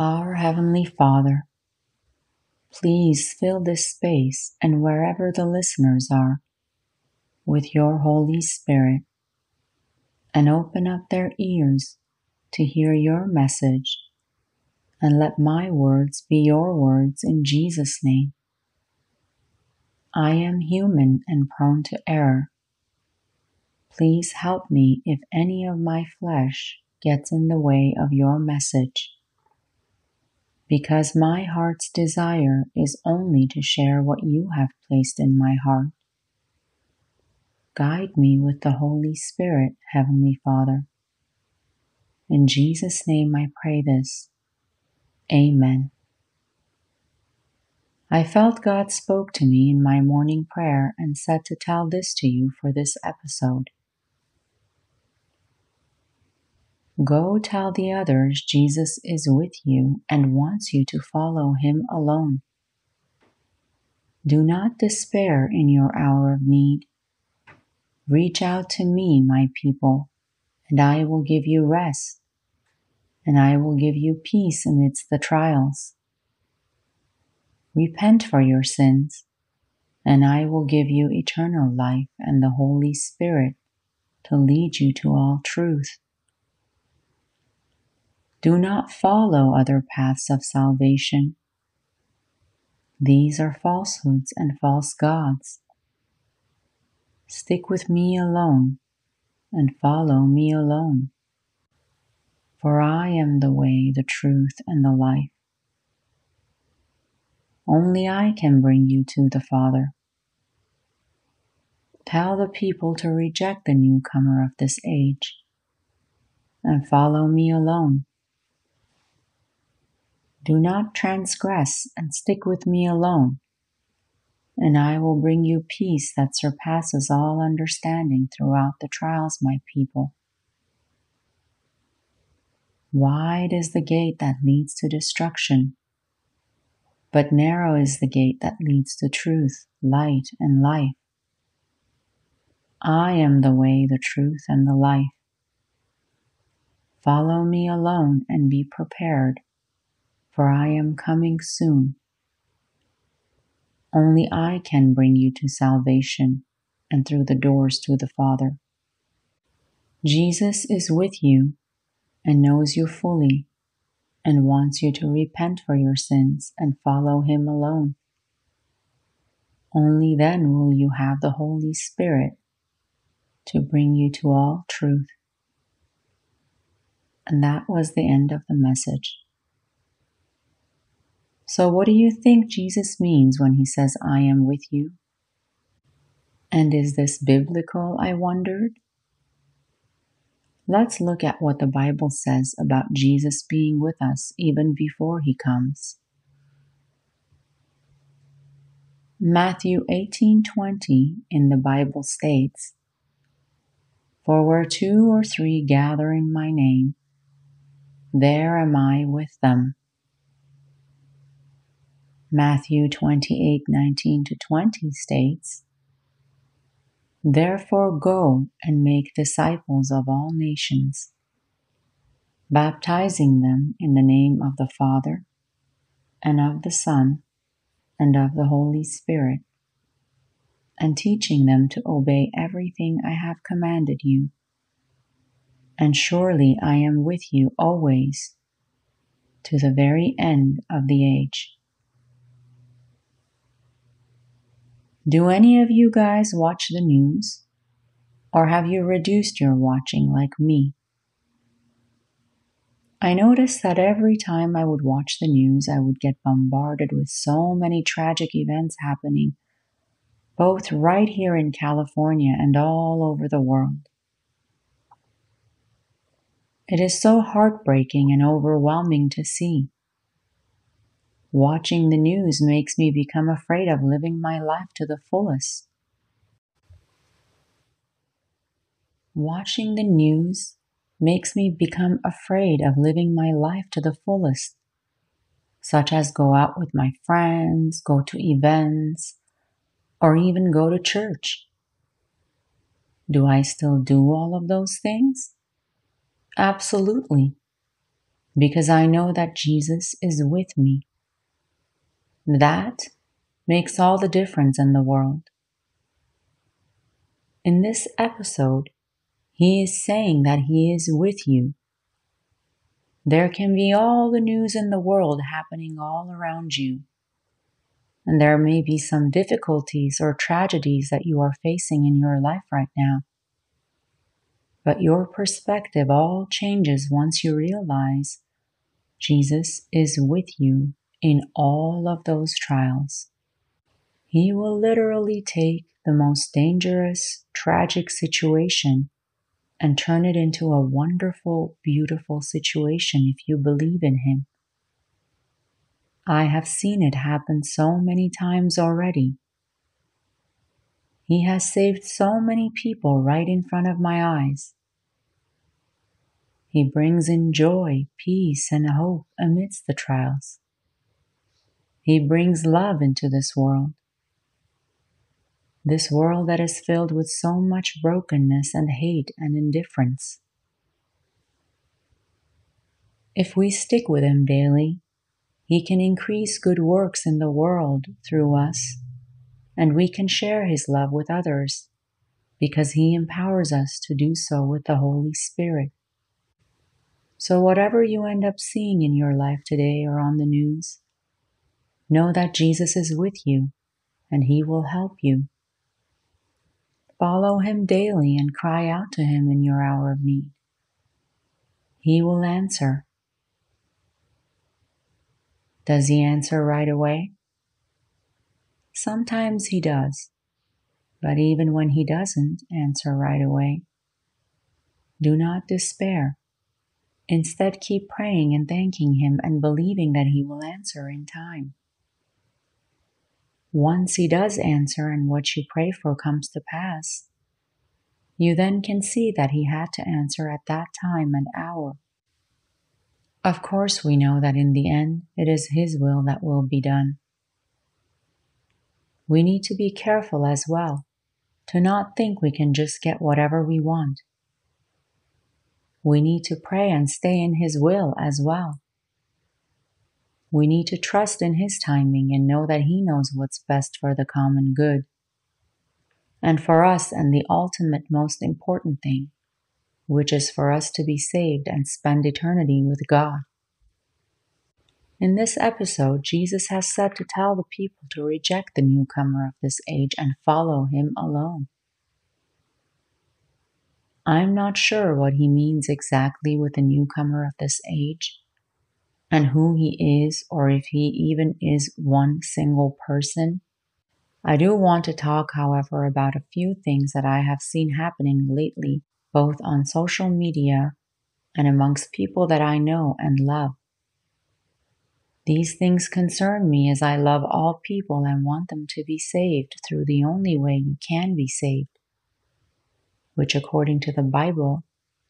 Our Heavenly Father, please fill this space and wherever the listeners are with your Holy Spirit and open up their ears to hear your message and let my words be your words in Jesus' name. I am human and prone to error. Please help me if any of my flesh gets in the way of your message. Because my heart's desire is only to share what you have placed in my heart. Guide me with the Holy Spirit, Heavenly Father. In Jesus' name I pray this. Amen. I felt God spoke to me in my morning prayer and said to tell this to you for this episode. Go tell the others Jesus is with you and wants you to follow him alone. Do not despair in your hour of need. Reach out to me, my people, and I will give you rest, and I will give you peace amidst the trials. Repent for your sins, and I will give you eternal life and the Holy Spirit to lead you to all truth. Do not follow other paths of salvation. These are falsehoods and false gods. Stick with me alone and follow me alone. For I am the way, the truth, and the life. Only I can bring you to the Father. Tell the people to reject the newcomer of this age and follow me alone. Do not transgress and stick with me alone, and I will bring you peace that surpasses all understanding throughout the trials, my people. Wide is the gate that leads to destruction, but narrow is the gate that leads to truth, light, and life. I am the way, the truth, and the life. Follow me alone and be prepared for I am coming soon. Only I can bring you to salvation and through the doors to the Father. Jesus is with you and knows you fully and wants you to repent for your sins and follow Him alone. Only then will you have the Holy Spirit to bring you to all truth. And that was the end of the message. So, what do you think Jesus means when he says, I am with you? And is this biblical, I wondered? Let's look at what the Bible says about Jesus being with us even before he comes. Matthew 18:20 in the Bible states, "For where two or three gather in my name, there am I with them." Matthew 28 19 to 20 states, Therefore go and make disciples of all nations, baptizing them in the name of the Father, and of the Son, and of the Holy Spirit, and teaching them to obey everything I have commanded you. And surely I am with you always to the very end of the age. Do any of you guys watch the news? Or have you reduced your watching like me? I noticed that every time I would watch the news, I would get bombarded with so many tragic events happening, both right here in California and all over the world. It is so heartbreaking and overwhelming to see. Watching the news makes me become afraid of living my life to the fullest. Watching the news makes me become afraid of living my life to the fullest, such as go out with my friends, go to events, or even go to church. Do I still do all of those things? Absolutely. because I know that Jesus is with me. That makes all the difference in the world. In this episode, he is saying that he is with you. There can be all the news in the world happening all around you. And there may be some difficulties or tragedies that you are facing in your life right now. But your perspective all changes once you realize Jesus is with you in all of those trials. He will literally take the most dangerous, tragic situation and turn it into a wonderful, beautiful situation if you believe in Him. I have seen it happen so many times already. He has saved so many people right in front of my eyes. He brings in joy, peace, and hope amidst the trials. He brings love into this world. This world that is filled with so much brokenness and hate and indifference. If we stick with Him daily, He can increase good works in the world through us, and we can share His love with others because He empowers us to do so with the Holy Spirit. So, whatever you end up seeing in your life today or on the news, know that Jesus is with you and He will help you. Follow Him daily and cry out to Him in your hour of need. He will answer. Does He answer right away? Sometimes He does, but even when He doesn't answer right away, do not despair Instead, keep praying and thanking Him and believing that He will answer in time. Once He does answer and what you pray for comes to pass, you then can see that He had to answer at that time and hour. Of course, we know that in the end, it is His will that will be done. We need to be careful as well to not think we can just get whatever we want we need to pray and stay in His will as well. We need to trust in His timing and know that He knows what's best for the common good. And for us, and the ultimate most important thing, which is for us to be saved and spend eternity with God. In this episode, Jesus has said to tell the people to reject the newcomer of this age and follow him alone. I'm not sure what he means exactly with the newcomer of this age and who he is or if he even is one single person. I do want to talk, however, about a few things that I have seen happening lately, both on social media and amongst people that I know and love. These things concern me as I love all people and want them to be saved through the only way you can be saved which, according to the Bible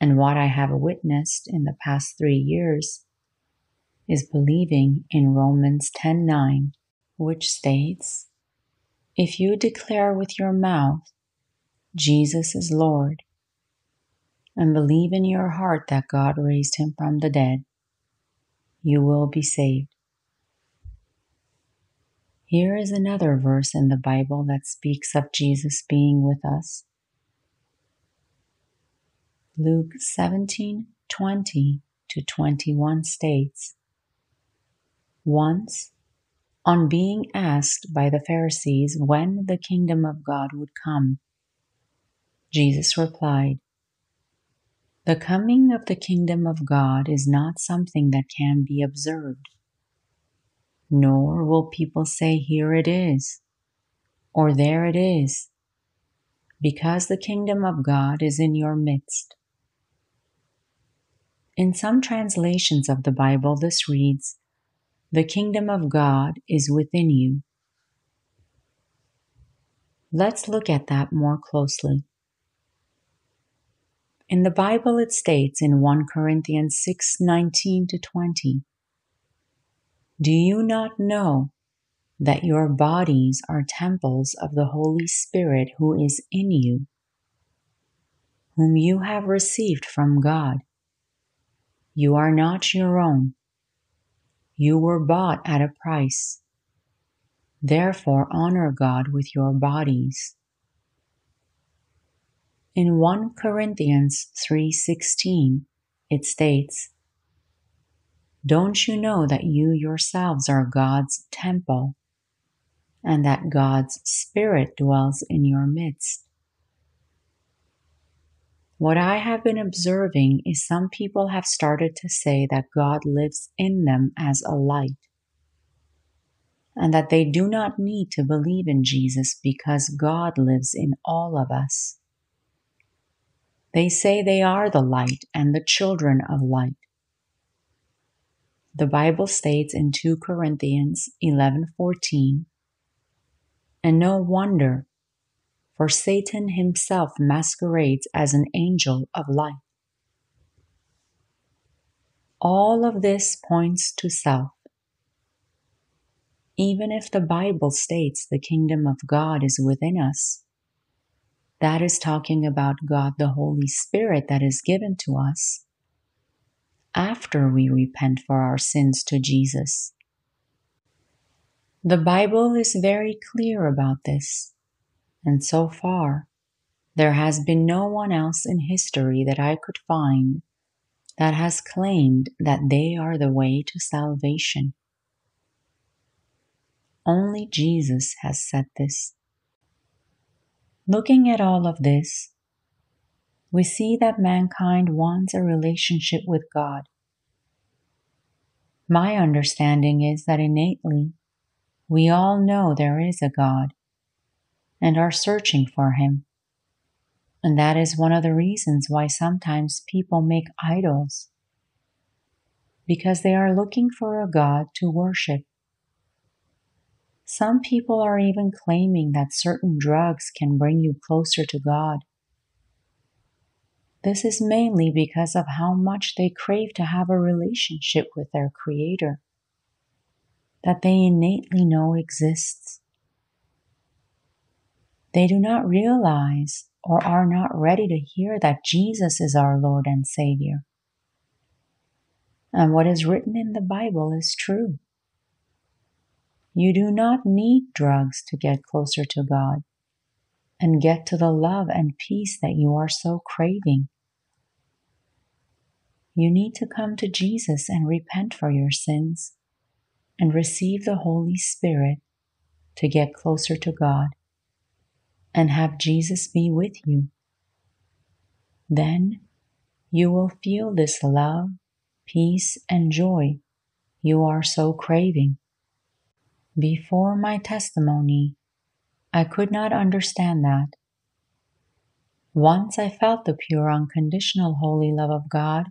and what I have witnessed in the past three years, is believing in Romans 10:9, which states, "If you declare with your mouth Jesus is Lord, and believe in your heart that God raised him from the dead, you will be saved." Here is another verse in the Bible that speaks of Jesus being with us. Luke 17 20 to 21 states Once, on being asked by the Pharisees when the kingdom of God would come, Jesus replied, The coming of the kingdom of God is not something that can be observed, nor will people say, Here it is, or There it is, because the kingdom of God is in your midst. In some translations of the Bible, this reads, The kingdom of God is within you. Let's look at that more closely. In the Bible, it states in 1 Corinthians 6 19 to 20, Do you not know that your bodies are temples of the Holy Spirit who is in you, whom you have received from God? You are not your own. You were bought at a price. Therefore, honor God with your bodies. In 1 Corinthians 3:16, it states, "Don't you know that you yourselves are God's temple, and that God's Spirit dwells in your midst?" What I have been observing is some people have started to say that God lives in them as a light, and that they do not need to believe in Jesus because God lives in all of us. They say they are the light and the children of light. The Bible states in 2 Corinthians 11:14, and no wonder for Satan himself masquerades as an angel of light. All of this points to self. Even if the Bible states the kingdom of God is within us, that is talking about God the Holy Spirit that is given to us after we repent for our sins to Jesus. The Bible is very clear about this and so far, there has been no one else in history that I could find that has claimed that they are the way to salvation. Only Jesus has said this. Looking at all of this, we see that mankind wants a relationship with God. My understanding is that innately we all know there is a God and are searching for Him. And that is one of the reasons why sometimes people make idols, because they are looking for a God to worship. Some people are even claiming that certain drugs can bring you closer to God. This is mainly because of how much they crave to have a relationship with their Creator that they innately know exists. They do not realize or are not ready to hear that Jesus is our Lord and Savior. And what is written in the Bible is true. You do not need drugs to get closer to God and get to the love and peace that you are so craving. You need to come to Jesus and repent for your sins and receive the Holy Spirit to get closer to God and have Jesus be with you. Then you will feel this love, peace, and joy you are so craving. Before my testimony, I could not understand that. Once I felt the pure, unconditional, holy love of God,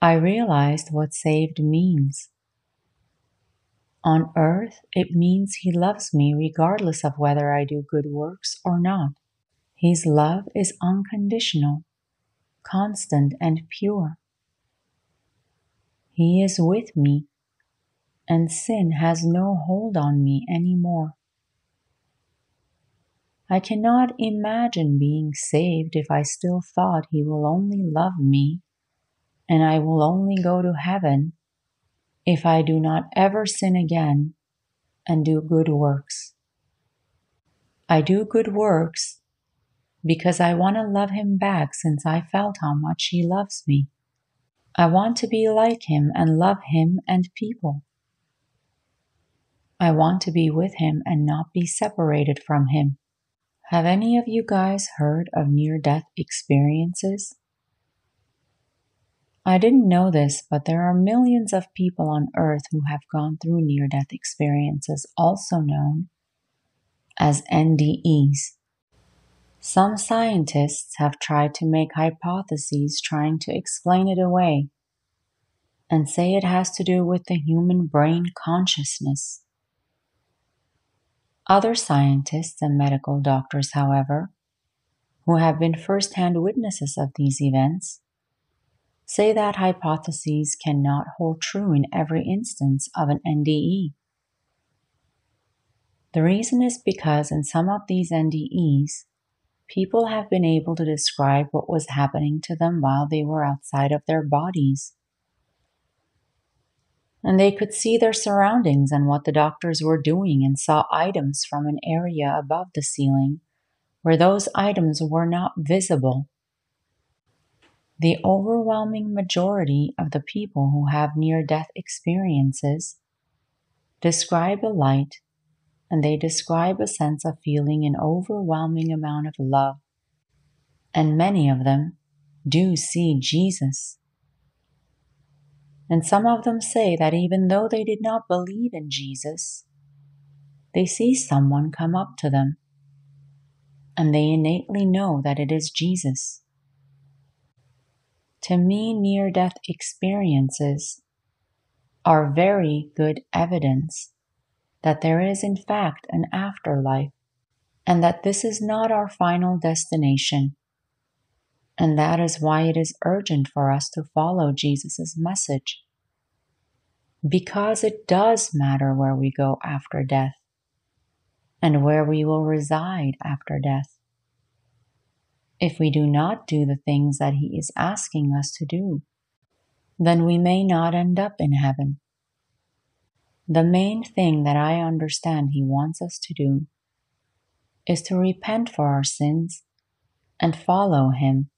I realized what saved means. On earth, it means He loves me regardless of whether I do good works or not. His love is unconditional, constant, and pure. He is with me, and sin has no hold on me anymore. I cannot imagine being saved if I still thought He will only love me and I will only go to heaven if I do not ever sin again and do good works. I do good works because I want to love him back since I felt how much he loves me. I want to be like him and love him and people. I want to be with him and not be separated from him. Have any of you guys heard of near death experiences? I didn't know this, but there are millions of people on Earth who have gone through near death experiences, also known as NDEs. Some scientists have tried to make hypotheses trying to explain it away and say it has to do with the human brain consciousness. Other scientists and medical doctors, however, who have been first hand witnesses of these events, say that hypotheses cannot hold true in every instance of an NDE. The reason is because in some of these NDEs, people have been able to describe what was happening to them while they were outside of their bodies. And they could see their surroundings and what the doctors were doing and saw items from an area above the ceiling where those items were not visible. The overwhelming majority of the people who have near death experiences describe a light and they describe a sense of feeling an overwhelming amount of love. And many of them do see Jesus. And some of them say that even though they did not believe in Jesus, they see someone come up to them and they innately know that it is Jesus. To me, near death experiences are very good evidence that there is, in fact, an afterlife, and that this is not our final destination. And that is why it is urgent for us to follow Jesus' message. Because it does matter where we go after death and where we will reside after death. If we do not do the things that He is asking us to do, then we may not end up in heaven. The main thing that I understand He wants us to do is to repent for our sins and follow Him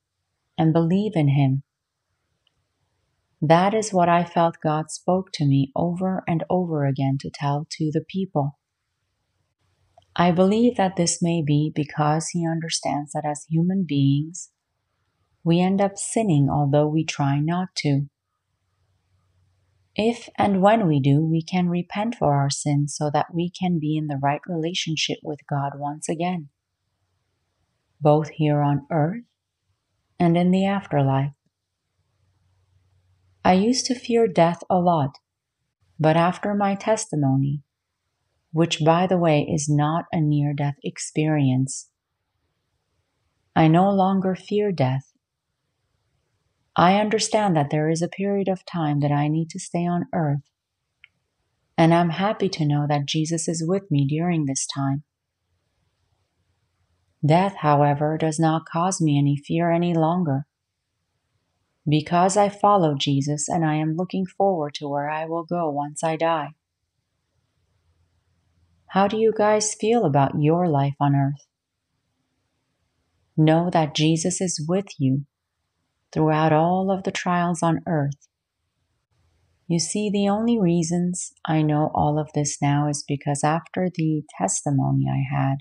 and believe in Him. That is what I felt God spoke to me over and over again to tell to the people. I believe that this may be because He understands that as human beings, we end up sinning although we try not to. If and when we do, we can repent for our sins so that we can be in the right relationship with God once again, both here on earth and in the afterlife. I used to fear death a lot, but after my testimony, which by the way is not a near death experience, I no longer fear death I understand that there is a period of time that I need to stay on earth, and I'm happy to know that Jesus is with me during this time. Death, however, does not cause me any fear any longer. Because I follow Jesus and I am looking forward to where I will go once I die. How do you guys feel about your life on earth? Know that Jesus is with you throughout all of the trials on earth. You see, the only reasons I know all of this now is because after the testimony I had,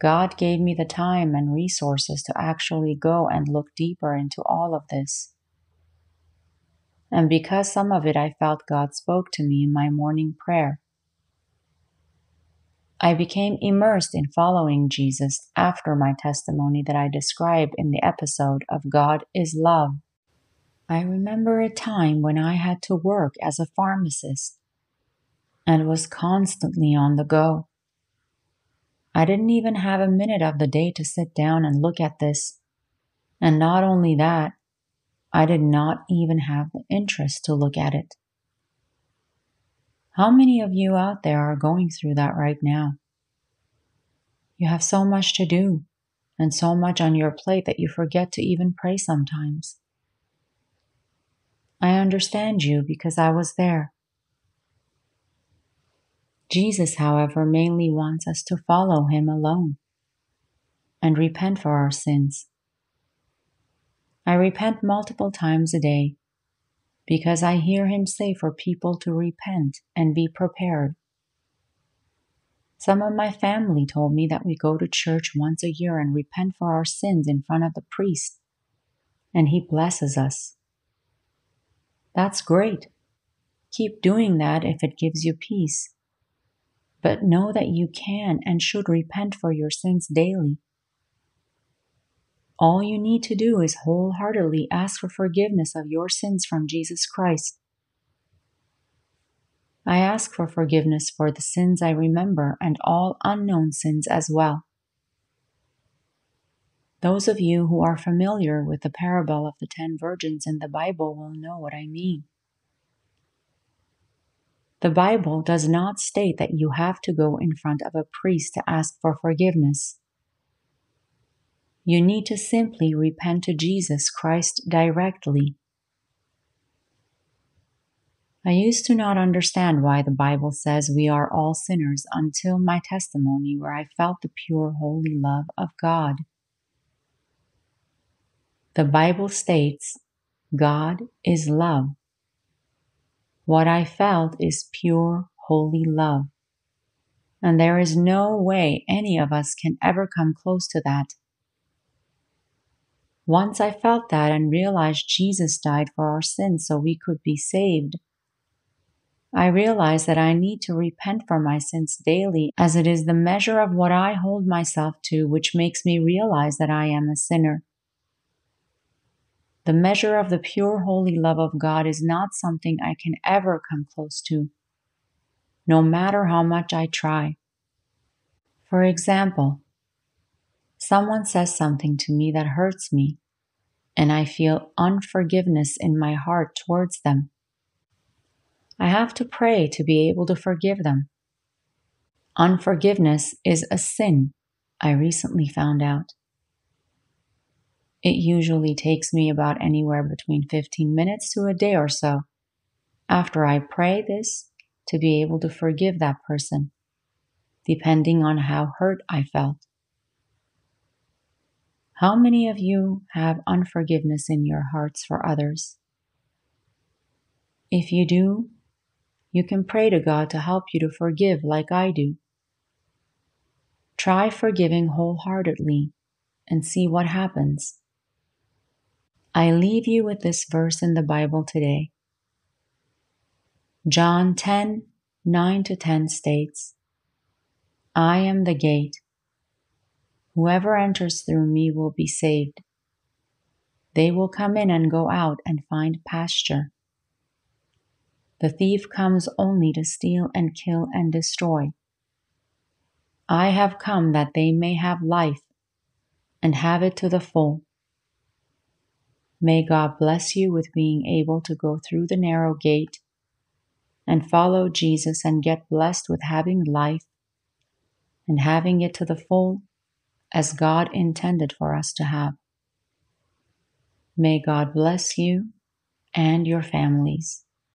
God gave me the time and resources to actually go and look deeper into all of this. And because some of it I felt God spoke to me in my morning prayer. I became immersed in following Jesus after my testimony that I described in the episode of God is Love. I remember a time when I had to work as a pharmacist and was constantly on the go. I didn't even have a minute of the day to sit down and look at this. And not only that, I did not even have the interest to look at it. How many of you out there are going through that right now? You have so much to do and so much on your plate that you forget to even pray sometimes. I understand you because I was there. Jesus, however, mainly wants us to follow him alone and repent for our sins. I repent multiple times a day because I hear him say for people to repent and be prepared. Some of my family told me that we go to church once a year and repent for our sins in front of the priest, and he blesses us. That's great. Keep doing that if it gives you peace. But know that you can and should repent for your sins daily. All you need to do is wholeheartedly ask for forgiveness of your sins from Jesus Christ. I ask for forgiveness for the sins I remember and all unknown sins as well. Those of you who are familiar with the parable of the ten virgins in the Bible will know what I mean. The Bible does not state that you have to go in front of a priest to ask for forgiveness. You need to simply repent to Jesus Christ directly. I used to not understand why the Bible says we are all sinners until my testimony, where I felt the pure, holy love of God. The Bible states God is love. What I felt is pure, holy love. And there is no way any of us can ever come close to that. Once I felt that and realized Jesus died for our sins so we could be saved, I realized that I need to repent for my sins daily, as it is the measure of what I hold myself to which makes me realize that I am a sinner. The measure of the pure, holy love of God is not something I can ever come close to, no matter how much I try. For example, someone says something to me that hurts me, and I feel unforgiveness in my heart towards them. I have to pray to be able to forgive them. Unforgiveness is a sin, I recently found out. It usually takes me about anywhere between 15 minutes to a day or so after I pray this to be able to forgive that person, depending on how hurt I felt. How many of you have unforgiveness in your hearts for others? If you do, you can pray to God to help you to forgive like I do. Try forgiving wholeheartedly and see what happens. I leave you with this verse in the Bible today. John 10 9 to 10 states, I am the gate. Whoever enters through me will be saved. They will come in and go out and find pasture. The thief comes only to steal and kill and destroy. I have come that they may have life and have it to the full. May God bless you with being able to go through the narrow gate and follow Jesus and get blessed with having life and having it to the full as God intended for us to have. May God bless you and your families.